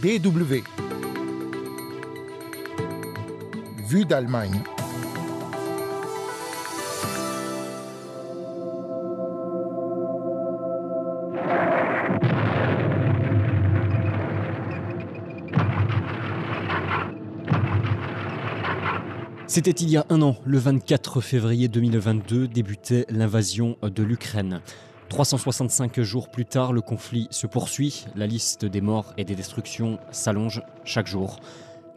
DW. Vue d'Allemagne. C'était il y a un an, le 24 février 2022, débutait l'invasion de l'Ukraine. 365 jours plus tard, le conflit se poursuit, la liste des morts et des destructions s'allonge chaque jour.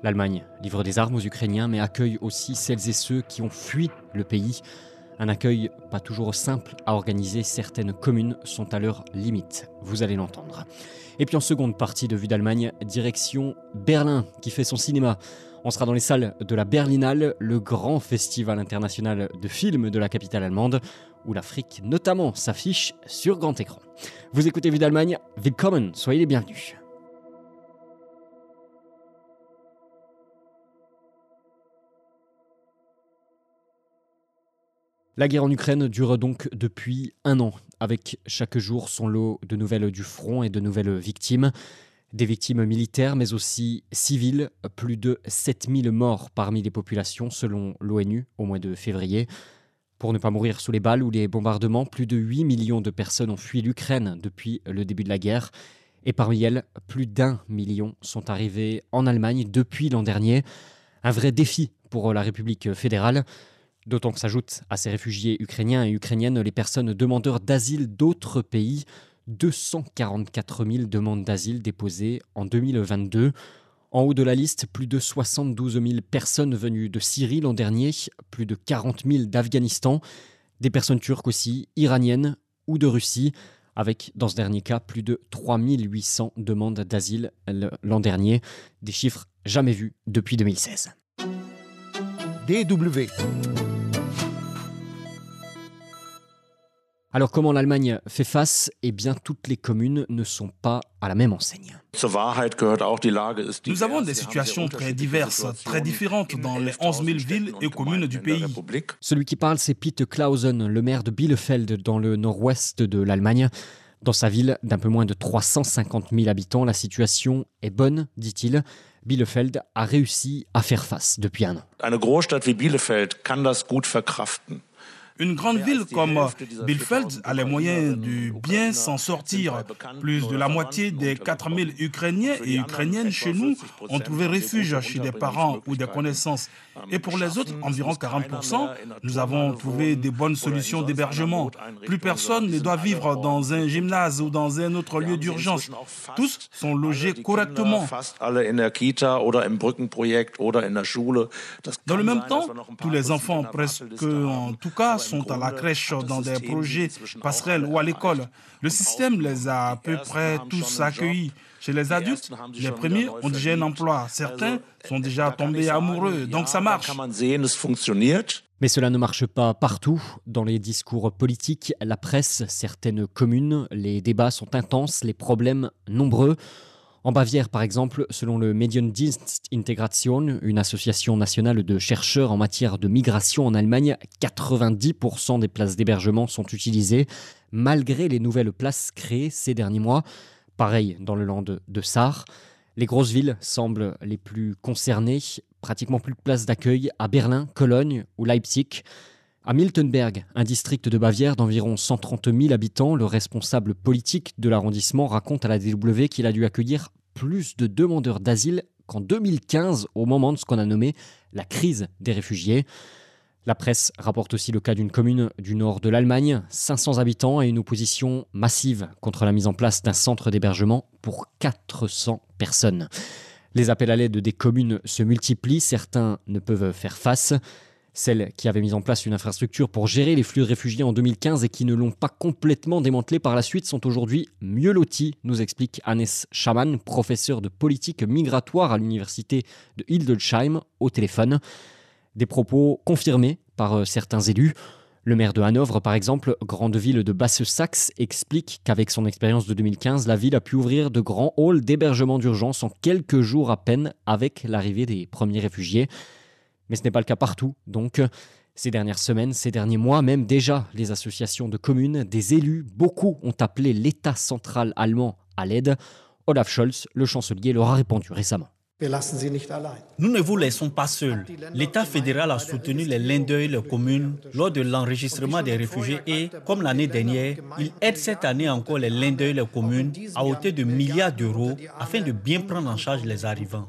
L'Allemagne livre des armes aux Ukrainiens, mais accueille aussi celles et ceux qui ont fui le pays. Un accueil pas toujours simple à organiser, certaines communes sont à leur limite, vous allez l'entendre. Et puis en seconde partie de Vue d'Allemagne, direction Berlin qui fait son cinéma. On sera dans les salles de la Berlinale, le grand festival international de films de la capitale allemande, où l'Afrique notamment s'affiche sur grand écran. Vous écoutez Vue d'Allemagne, willkommen, soyez les bienvenus. La guerre en Ukraine dure donc depuis un an, avec chaque jour son lot de nouvelles du front et de nouvelles victimes. Des victimes militaires, mais aussi civiles, plus de 7000 morts parmi les populations selon l'ONU au mois de février. Pour ne pas mourir sous les balles ou les bombardements, plus de 8 millions de personnes ont fui l'Ukraine depuis le début de la guerre. Et parmi elles, plus d'un million sont arrivés en Allemagne depuis l'an dernier. Un vrai défi pour la République fédérale. D'autant que s'ajoutent à ces réfugiés ukrainiens et ukrainiennes les personnes demandeurs d'asile d'autres pays. 244 000 demandes d'asile déposées en 2022. En haut de la liste, plus de 72 000 personnes venues de Syrie l'an dernier, plus de 40 000 d'Afghanistan, des personnes turques aussi, iraniennes ou de Russie, avec dans ce dernier cas plus de 3 800 demandes d'asile l'an dernier, des chiffres jamais vus depuis 2016. DW. Alors comment l'Allemagne fait face? Eh bien toutes les communes ne sont pas à la même enseigne. Nous avons des situations très diverses, très différentes dans les 11 000 villes et communes du pays. Celui qui parle, c'est Pete Clausen, le maire de Bielefeld dans le nord-ouest de l'Allemagne. Dans sa ville d'un peu moins de 350 000 habitants, la situation est bonne, dit-il. Bielefeld a réussi à faire face depuis un an. Eine Großstadt wie Bielefeld kann das gut verkraften. Une grande ville comme Bielefeld a les moyens de bien s'en sortir. Plus de la moitié des 4000 Ukrainiens et Ukrainiennes chez nous ont trouvé refuge chez des parents ou des connaissances. Et pour les autres, environ 40%, nous avons trouvé des bonnes solutions d'hébergement. Plus personne ne doit vivre dans un gymnase ou dans un autre lieu d'urgence. Tous sont logés correctement. Dans le même temps, tous les enfants, presque en tout cas, sont à la crèche dans des projets passerelles ou à l'école. Le système les a à peu près tous accueillis. Chez les adultes, les premiers ont déjà un emploi. Certains sont déjà tombés amoureux. Donc ça marche. Mais cela ne marche pas partout. Dans les discours politiques, la presse, certaines communes, les débats sont intenses, les problèmes nombreux. En Bavière, par exemple, selon le Mediendienst Integration, une association nationale de chercheurs en matière de migration en Allemagne, 90% des places d'hébergement sont utilisées, malgré les nouvelles places créées ces derniers mois. Pareil dans le land de Sarre. Les grosses villes semblent les plus concernées, pratiquement plus de places d'accueil à Berlin, Cologne ou Leipzig. À Miltenberg, un district de Bavière d'environ 130 000 habitants, le responsable politique de l'arrondissement raconte à la DW qu'il a dû accueillir plus de demandeurs d'asile qu'en 2015, au moment de ce qu'on a nommé la crise des réfugiés. La presse rapporte aussi le cas d'une commune du nord de l'Allemagne, 500 habitants et une opposition massive contre la mise en place d'un centre d'hébergement pour 400 personnes. Les appels à l'aide des communes se multiplient, certains ne peuvent faire face. Celles qui avaient mis en place une infrastructure pour gérer les flux de réfugiés en 2015 et qui ne l'ont pas complètement démantelé par la suite sont aujourd'hui mieux loties, nous explique Hannes Schamann, professeur de politique migratoire à l'université de Hildesheim, au téléphone. Des propos confirmés par euh, certains élus. Le maire de Hanovre, par exemple, grande ville de Basse-Saxe, explique qu'avec son expérience de 2015, la ville a pu ouvrir de grands halls d'hébergement d'urgence en quelques jours à peine avec l'arrivée des premiers réfugiés. Mais ce n'est pas le cas partout. Donc, ces dernières semaines, ces derniers mois, même déjà, les associations de communes, des élus, beaucoup ont appelé l'État central allemand à l'aide. Olaf Scholz, le chancelier, leur a répondu récemment. Nous ne vous laissons pas seuls. L'État fédéral a soutenu les Länder les communes lors de l'enregistrement des réfugiés et, comme l'année dernière, il aide cette année encore les Länder les communes à hauteur de milliards d'euros afin de bien prendre en charge les arrivants.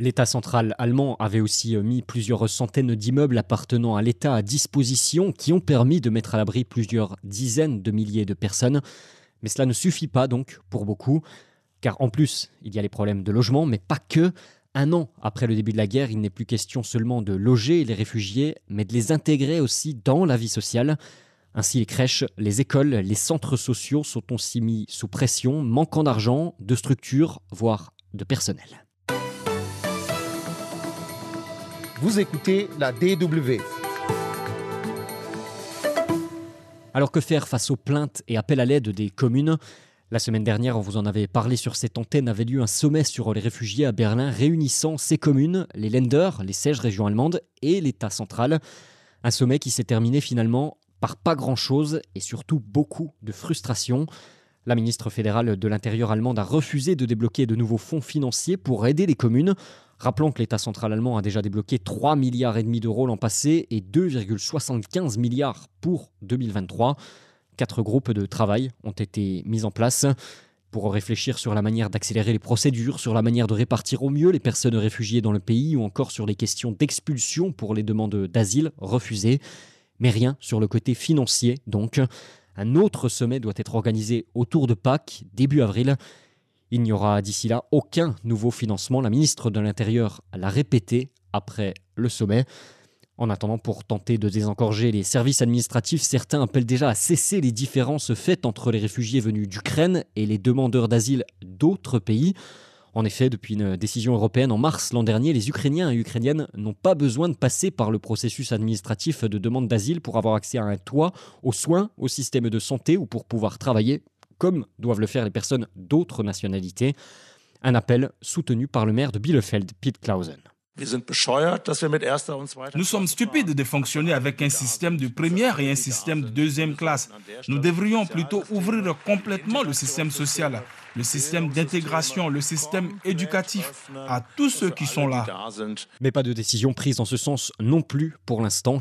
L'État central allemand avait aussi mis plusieurs centaines d'immeubles appartenant à l'État à disposition qui ont permis de mettre à l'abri plusieurs dizaines de milliers de personnes. Mais cela ne suffit pas donc pour beaucoup. Car en plus, il y a les problèmes de logement, mais pas que. Un an après le début de la guerre, il n'est plus question seulement de loger les réfugiés, mais de les intégrer aussi dans la vie sociale. Ainsi, les crèches, les écoles, les centres sociaux sont aussi mis sous pression, manquant d'argent, de structures, voire de personnel. Vous écoutez la DW. Alors que faire face aux plaintes et appels à l'aide des communes? La semaine dernière, on vous en avait parlé sur cette antenne, avait lieu un sommet sur les réfugiés à Berlin réunissant ces communes, les Länder, les 16 régions allemandes et l'État central. Un sommet qui s'est terminé finalement par pas grand-chose et surtout beaucoup de frustration. La ministre fédérale de l'Intérieur allemande a refusé de débloquer de nouveaux fonds financiers pour aider les communes. Rappelons que l'État central allemand a déjà débloqué 3 milliards et demi d'euros l'an passé et 2,75 milliards pour 2023. Quatre groupes de travail ont été mis en place pour réfléchir sur la manière d'accélérer les procédures, sur la manière de répartir au mieux les personnes réfugiées dans le pays ou encore sur les questions d'expulsion pour les demandes d'asile refusées. Mais rien sur le côté financier donc. Un autre sommet doit être organisé autour de Pâques, début avril. Il n'y aura d'ici là aucun nouveau financement. La ministre de l'Intérieur l'a répété après le sommet. En attendant, pour tenter de désengorger les services administratifs, certains appellent déjà à cesser les différences faites entre les réfugiés venus d'Ukraine et les demandeurs d'asile d'autres pays. En effet, depuis une décision européenne en mars l'an dernier, les Ukrainiens et Ukrainiennes n'ont pas besoin de passer par le processus administratif de demande d'asile pour avoir accès à un toit, aux soins, au système de santé ou pour pouvoir travailler, comme doivent le faire les personnes d'autres nationalités. Un appel soutenu par le maire de Bielefeld, Pete Clausen. Nous sommes stupides de fonctionner avec un système de première et un système de deuxième classe. Nous devrions plutôt ouvrir complètement le système social, le système d'intégration, le système éducatif à tous ceux qui sont là. Mais pas de décision prise en ce sens non plus pour l'instant.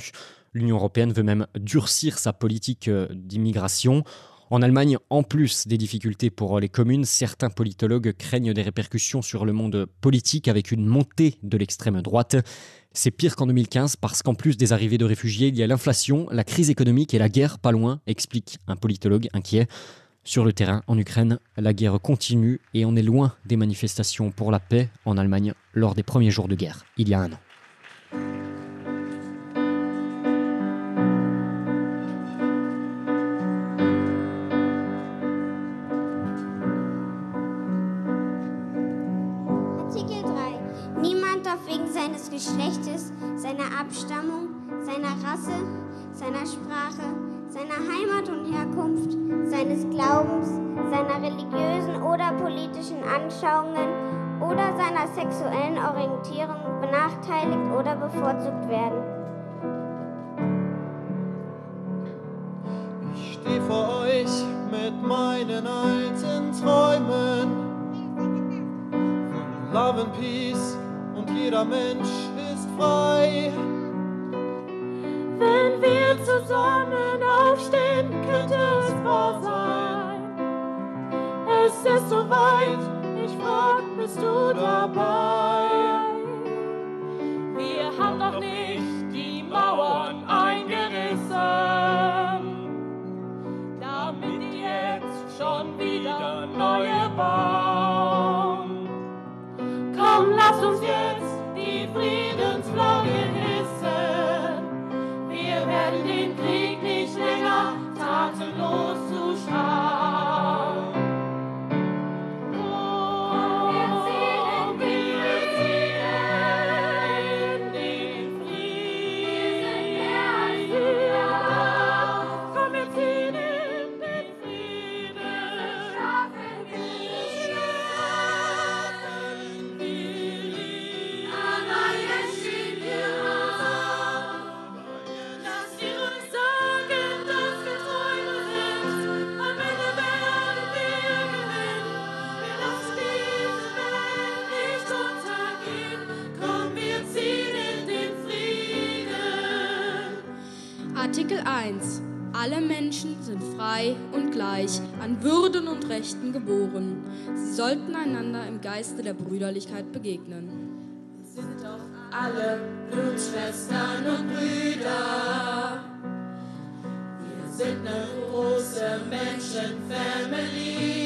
L'Union européenne veut même durcir sa politique euh, d'immigration. En Allemagne, en plus des difficultés pour les communes, certains politologues craignent des répercussions sur le monde politique avec une montée de l'extrême droite. C'est pire qu'en 2015 parce qu'en plus des arrivées de réfugiés, il y a l'inflation, la crise économique et la guerre pas loin, explique un politologue inquiet. Sur le terrain, en Ukraine, la guerre continue et on est loin des manifestations pour la paix en Allemagne lors des premiers jours de guerre, il y a un an. Seiner Heimat und Herkunft, seines Glaubens, seiner religiösen oder politischen Anschauungen oder seiner sexuellen Orientierung benachteiligt oder bevorzugt werden. Ich stehe vor euch mit meinen alten Träumen von Love and Peace und jeder Mensch ist frei. Wenn wir zusammen Es soweit, ich frag, bist du dabei? Wir haben noch nicht die Mauern eingerissen, damit jetzt schon wieder neue bauen. Komm, lass uns jetzt 1. Alle Menschen sind frei und gleich an Würden und Rechten geboren. Sie sollten einander im Geiste der Brüderlichkeit begegnen. Wir sind doch alle Blutschwestern und Brüder. Wir sind eine große Menschenfamily.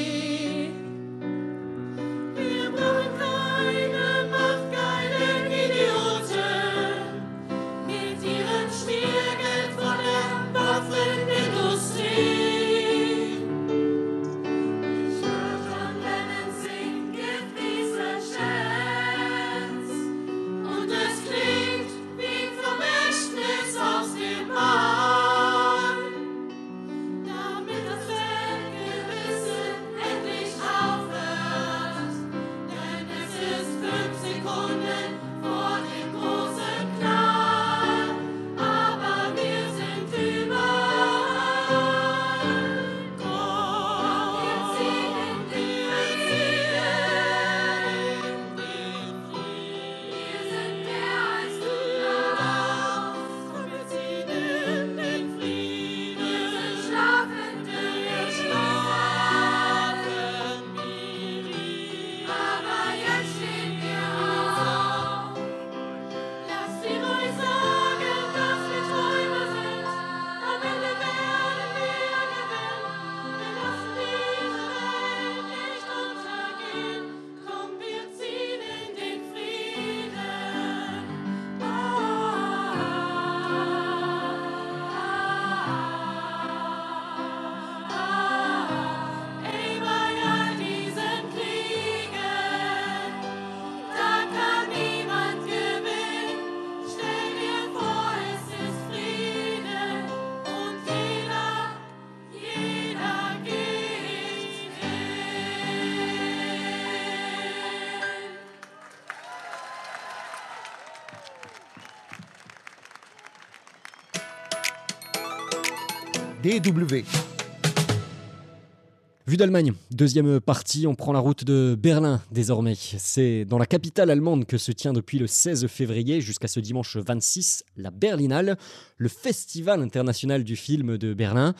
DW. Vue d'Allemagne, deuxième partie, on prend la route de Berlin désormais. C'est dans la capitale allemande que se tient depuis le 16 février jusqu'à ce dimanche 26 la Berlinale, le festival international du film de Berlin.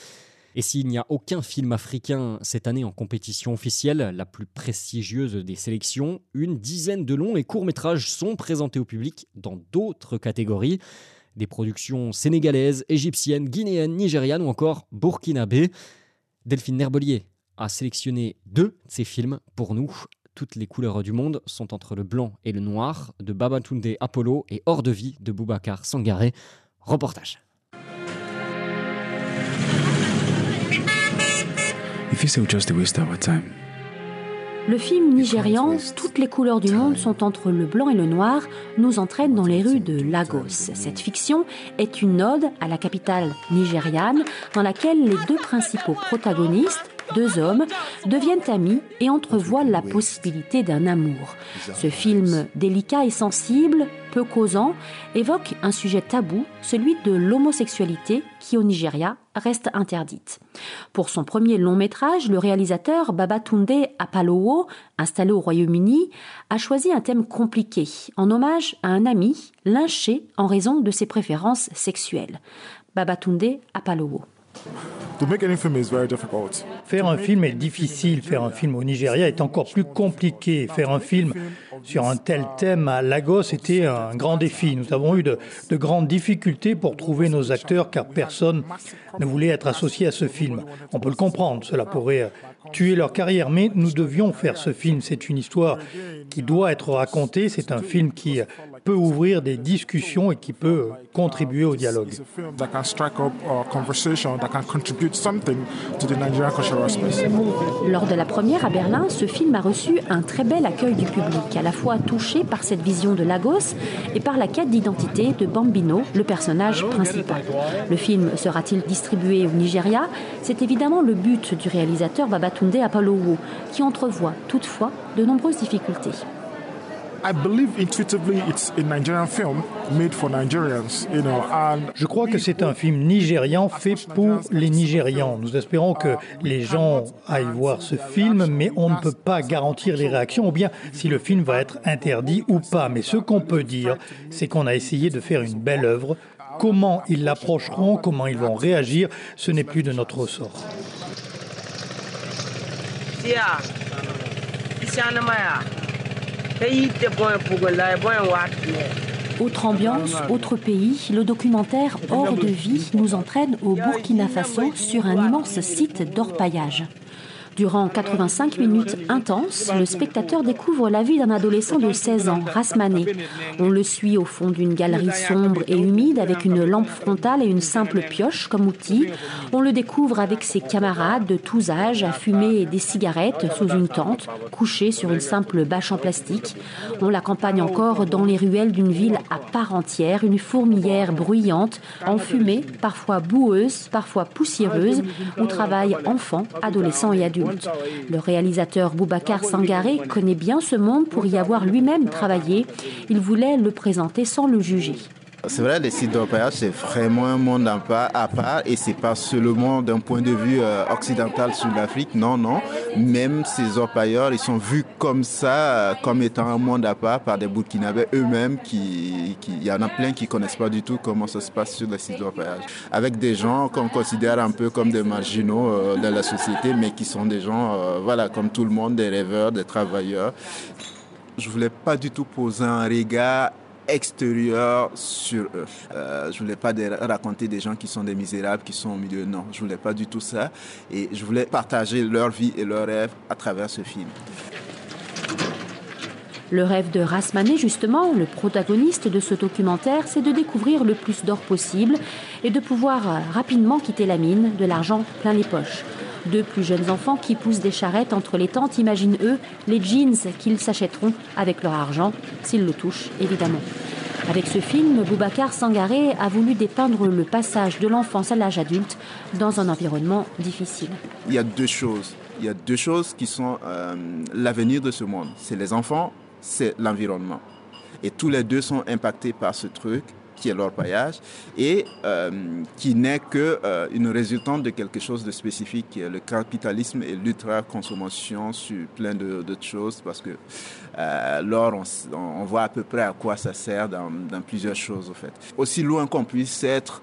Et s'il n'y a aucun film africain cette année en compétition officielle, la plus prestigieuse des sélections, une dizaine de longs et courts métrages sont présentés au public dans d'autres catégories des productions sénégalaises, égyptiennes, guinéennes, nigérianes ou encore burkinabé. Delphine Nerbelier a sélectionné deux de ces films pour nous. Toutes les couleurs du monde sont entre le blanc et le noir de Babatunde Apollo et Hors de vie de Boubacar Sangaré. Reportage. Le film nigérian Toutes les couleurs du monde sont entre le blanc et le noir nous entraîne dans les rues de Lagos. Cette fiction est une ode à la capitale nigériane dans laquelle les deux principaux protagonistes, deux hommes, deviennent amis et entrevoient la possibilité d'un amour. Ce film délicat et sensible, peu causant, évoque un sujet tabou, celui de l'homosexualité qui au Nigeria reste interdite. Pour son premier long métrage, le réalisateur Babatunde Apalowo, installé au Royaume-Uni, a choisi un thème compliqué, en hommage à un ami lynché en raison de ses préférences sexuelles. Babatunde Apalowo. Faire un film est difficile, faire un film au Nigeria est encore plus compliqué. Faire un film sur un tel thème à Lagos était un grand défi. Nous avons eu de, de grandes difficultés pour trouver nos acteurs car personne ne voulait être associé à ce film. On peut le comprendre, cela pourrait tuer leur carrière, mais nous devions faire ce film. C'est une histoire qui doit être racontée, c'est un film qui peut ouvrir des discussions et qui peut contribuer au dialogue. Lors de la première à Berlin, ce film a reçu un très bel accueil du public, à la fois touché par cette vision de Lagos et par la quête d'identité de Bambino, le personnage principal. Le film sera-t-il distribué au Nigeria? C'est évidemment le but du réalisateur Babatunde Apalowo, qui entrevoit toutefois de nombreuses difficultés. Je crois que c'est un film nigérian fait pour les Nigérians. Nous espérons que les gens aillent voir ce film, mais on ne peut pas garantir les réactions ou bien si le film va être interdit ou pas. Mais ce qu'on peut dire, c'est qu'on a essayé de faire une belle œuvre Comment ils l'approcheront, comment ils vont réagir, ce n'est plus de notre ressort. Autre ambiance, autre pays, le documentaire Hors de vie nous entraîne au Burkina Faso sur un immense site d'orpaillage. Durant 85 minutes intenses, le spectateur découvre la vie d'un adolescent de 16 ans, Rasmané. On le suit au fond d'une galerie sombre et humide avec une lampe frontale et une simple pioche comme outil. On le découvre avec ses camarades de tous âges à fumer des cigarettes sous une tente, couché sur une simple bâche en plastique. On l'accompagne encore dans les ruelles d'une ville à part entière, une fourmilière bruyante, enfumée, parfois boueuse, parfois poussiéreuse, où travaillent enfants, adolescents et adultes. Le réalisateur Boubacar Sangaré connaît bien ce monde pour y avoir lui-même travaillé. Il voulait le présenter sans le juger. C'est vrai, les sites c'est vraiment un monde à part et c'est pas seulement d'un point de vue euh, occidental sur l'Afrique, non, non. Même ces orpailleurs, ils sont vus comme ça, euh, comme étant un monde à part par des Burkinabés eux-mêmes qui, il y en a plein qui connaissent pas du tout comment ça se passe sur les sites. Avec des gens qu'on considère un peu comme des marginaux euh, de la société, mais qui sont des gens, voilà, comme tout le monde, des rêveurs, des travailleurs. Je voulais pas du tout poser un regard extérieur sur eux. Euh, je voulais pas raconter des gens qui sont des misérables, qui sont au milieu. Non, je voulais pas du tout ça. Et je voulais partager leur vie et leurs rêves à travers ce film. Le rêve de Rasmané, justement, le protagoniste de ce documentaire, c'est de découvrir le plus d'or possible et de pouvoir rapidement quitter la mine, de l'argent plein les poches. Deux plus jeunes enfants qui poussent des charrettes entre les tentes imaginent eux les jeans qu'ils s'achèteront avec leur argent, s'ils le touchent évidemment. Avec ce film, Boubacar Sangaré a voulu dépeindre le passage de l'enfance à l'âge adulte dans un environnement difficile. Il y a deux choses. Il y a deux choses qui sont euh, l'avenir de ce monde. C'est les enfants, c'est l'environnement. Et tous les deux sont impactés par ce truc qui est l'orpaillage, et euh, qui n'est que euh, une résultante de quelque chose de spécifique, le capitalisme et l'ultra-consommation sur plein d'autres choses, parce que euh, l'or, on, on, voit à peu près à quoi ça sert dans, dans plusieurs choses, au fait. Aussi loin qu'on puisse être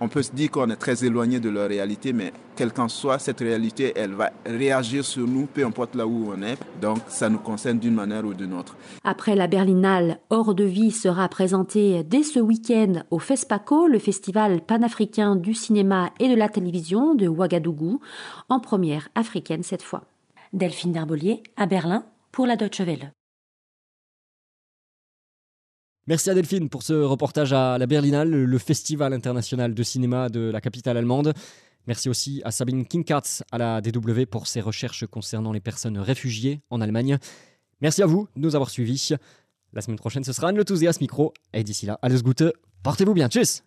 on peut se dire qu'on est très éloigné de leur réalité, mais quelle qu'en soit cette réalité, elle va réagir sur nous, peu importe là où on est. Donc, ça nous concerne d'une manière ou d'une autre. Après la Berlinale, Hors de vie sera présenté dès ce week-end au FESPACO, le festival panafricain du cinéma et de la télévision de Ouagadougou, en première africaine cette fois. Delphine Derbolier, à Berlin, pour la Deutsche Welle. Merci à Delphine pour ce reportage à la Berlinale, le festival international de cinéma de la capitale allemande. Merci aussi à Sabine Kinkatz à la DW pour ses recherches concernant les personnes réfugiées en Allemagne. Merci à vous de nous avoir suivis. La semaine prochaine, ce sera Anne Le à ce micro. Et d'ici là, alles Gute, portez-vous bien. Tchuss